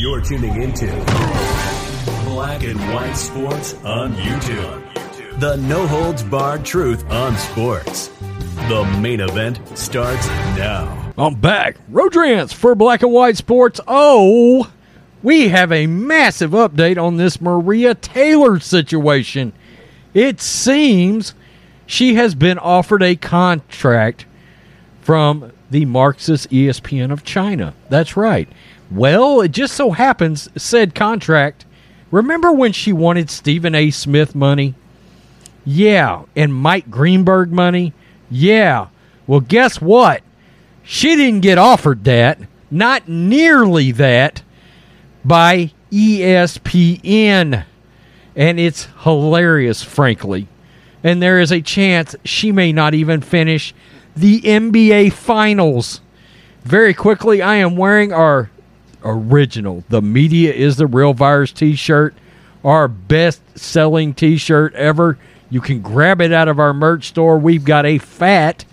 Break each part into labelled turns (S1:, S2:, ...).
S1: You're tuning into Black and White Sports on YouTube. The no holds barred truth on sports. The main event starts now.
S2: I'm back. Rodrance for Black and White Sports. Oh, we have a massive update on this Maria Taylor situation. It seems she has been offered a contract from the Marxist ESPN of China. That's right. Well, it just so happens, said contract. Remember when she wanted Stephen A. Smith money? Yeah. And Mike Greenberg money? Yeah. Well, guess what? She didn't get offered that. Not nearly that by ESPN. And it's hilarious, frankly. And there is a chance she may not even finish the NBA Finals. Very quickly, I am wearing our original. The Media is the Real Virus t shirt, our best selling t shirt ever. You can grab it out of our merch store. We've got a fat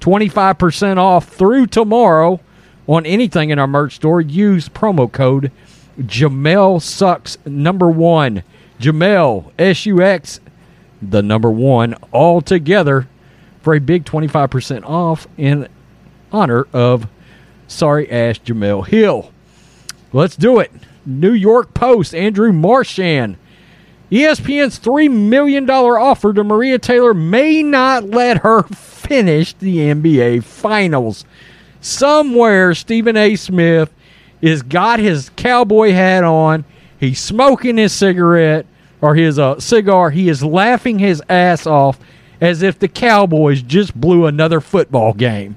S2: 25% off through tomorrow on anything in our merch store. Use promo code Jamel Sucks number one. Jamel S U X the number one all together for a big 25% off in honor of sorry ass Jemele Hill. Let's do it. New York Post, Andrew Marchand. ESPN's $3 million offer to Maria Taylor may not let her finish the NBA Finals. Somewhere, Stephen A. Smith is got his cowboy hat on. He's smoking his cigarette or his uh, cigar. He is laughing his ass off as if the Cowboys just blew another football game.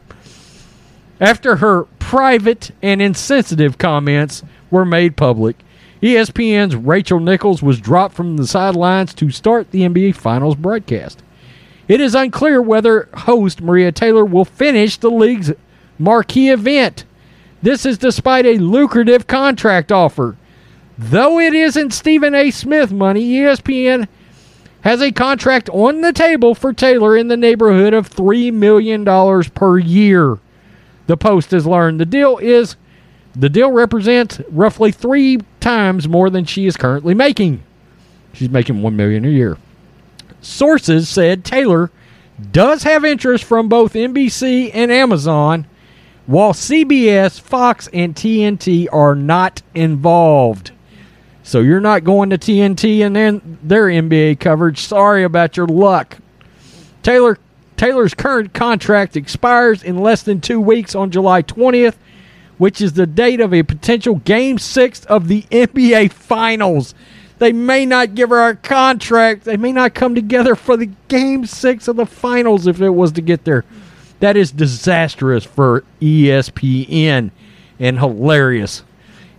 S2: After her private and insensitive comments were made public, ESPN's Rachel Nichols was dropped from the sidelines to start the NBA Finals broadcast. It is unclear whether host Maria Taylor will finish the league's marquee event. This is despite a lucrative contract offer. Though it isn't Stephen A. Smith money, ESPN has a contract on the table for Taylor in the neighborhood of $3 million per year. The Post has learned the deal is the deal represents roughly three times more than she is currently making. She's making one million a year. Sources said Taylor does have interest from both NBC and Amazon, while CBS, Fox, and TNT are not involved. So you're not going to TNT and then their NBA coverage. Sorry about your luck. Taylor Taylor's current contract expires in less than two weeks on July 20th, which is the date of a potential Game Six of the NBA Finals. They may not give her a contract. They may not come together for the Game Six of the Finals if it was to get there. That is disastrous for ESPN and hilarious.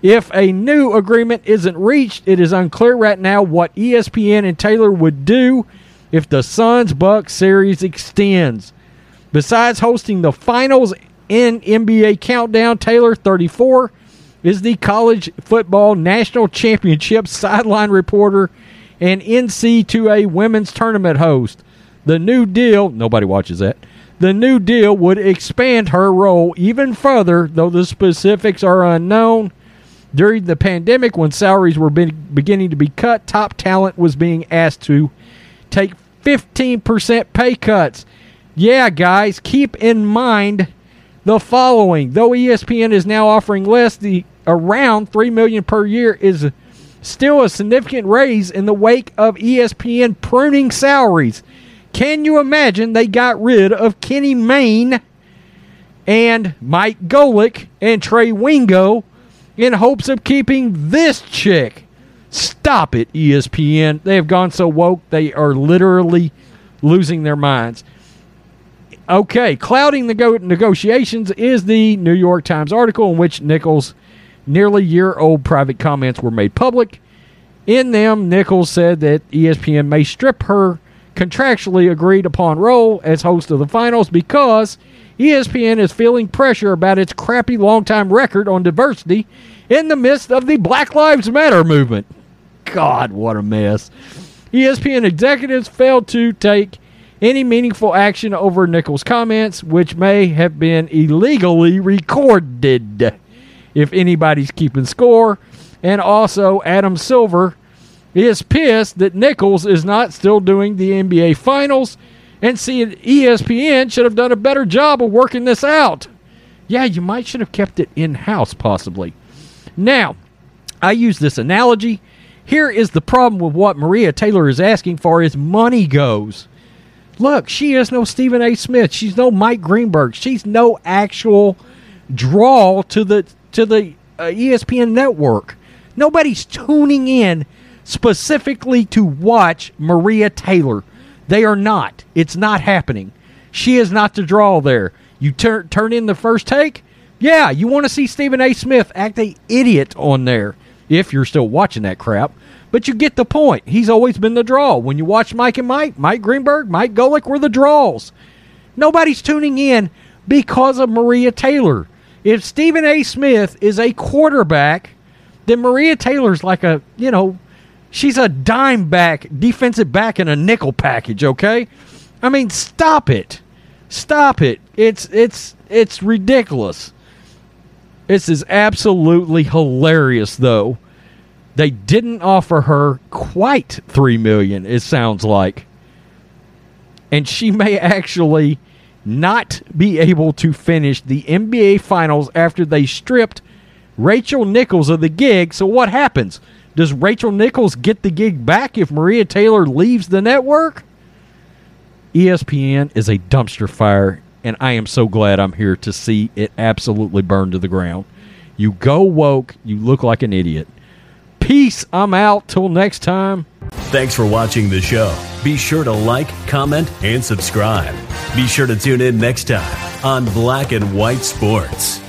S2: If a new agreement isn't reached, it is unclear right now what ESPN and Taylor would do if the Suns Bucks series extends. Besides hosting the finals in NBA Countdown, Taylor 34 is the college football national championship sideline reporter and NC2A women's tournament host. The new deal, nobody watches that. The new deal would expand her role even further, though the specifics are unknown. During the pandemic, when salaries were be- beginning to be cut, top talent was being asked to take 15% pay cuts. Yeah, guys, keep in mind the following. Though ESPN is now offering less, the around 3 million per year is still a significant raise in the wake of ESPN pruning salaries. Can you imagine they got rid of Kenny Mayne and Mike Golic and Trey Wingo in hopes of keeping this chick. Stop it, ESPN. They have gone so woke, they are literally losing their minds. Okay, clouding the go- negotiations is the New York Times article in which Nichols' nearly year old private comments were made public. In them, Nichols said that ESPN may strip her contractually agreed upon role as host of the finals because ESPN is feeling pressure about its crappy longtime record on diversity in the midst of the Black Lives Matter movement. God, what a mess. ESPN executives failed to take any meaningful action over Nichols' comments, which may have been illegally recorded, if anybody's keeping score. And also, Adam Silver is pissed that Nichols is not still doing the NBA Finals and see ESPN should have done a better job of working this out. Yeah, you might should have kept it in house, possibly. Now, I use this analogy. Here is the problem with what Maria Taylor is asking for as money goes. Look, she is no Stephen A. Smith. She's no Mike Greenberg. She's no actual draw to the to the uh, ESPN network. Nobody's tuning in specifically to watch Maria Taylor. They are not. It's not happening. She is not the draw there. You turn turn in the first take. Yeah, you want to see Stephen A. Smith act a idiot on there if you're still watching that crap. But you get the point. He's always been the draw. When you watch Mike and Mike, Mike Greenberg, Mike Golic were the draws. Nobody's tuning in because of Maria Taylor. If Stephen A. Smith is a quarterback, then Maria Taylor's like a, you know, she's a dime back, defensive back in a nickel package, okay? I mean, stop it. Stop it. It's it's it's ridiculous. This is absolutely hilarious though. They didn't offer her quite 3 million it sounds like. And she may actually not be able to finish the NBA finals after they stripped Rachel Nichols of the gig. So what happens? Does Rachel Nichols get the gig back if Maria Taylor leaves the network? ESPN is a dumpster fire, and I am so glad I'm here to see it absolutely burn to the ground. You go woke, you look like an idiot. Peace. I'm out. Till next time.
S1: Thanks for watching the show. Be sure to like, comment, and subscribe. Be sure to tune in next time on Black and White Sports.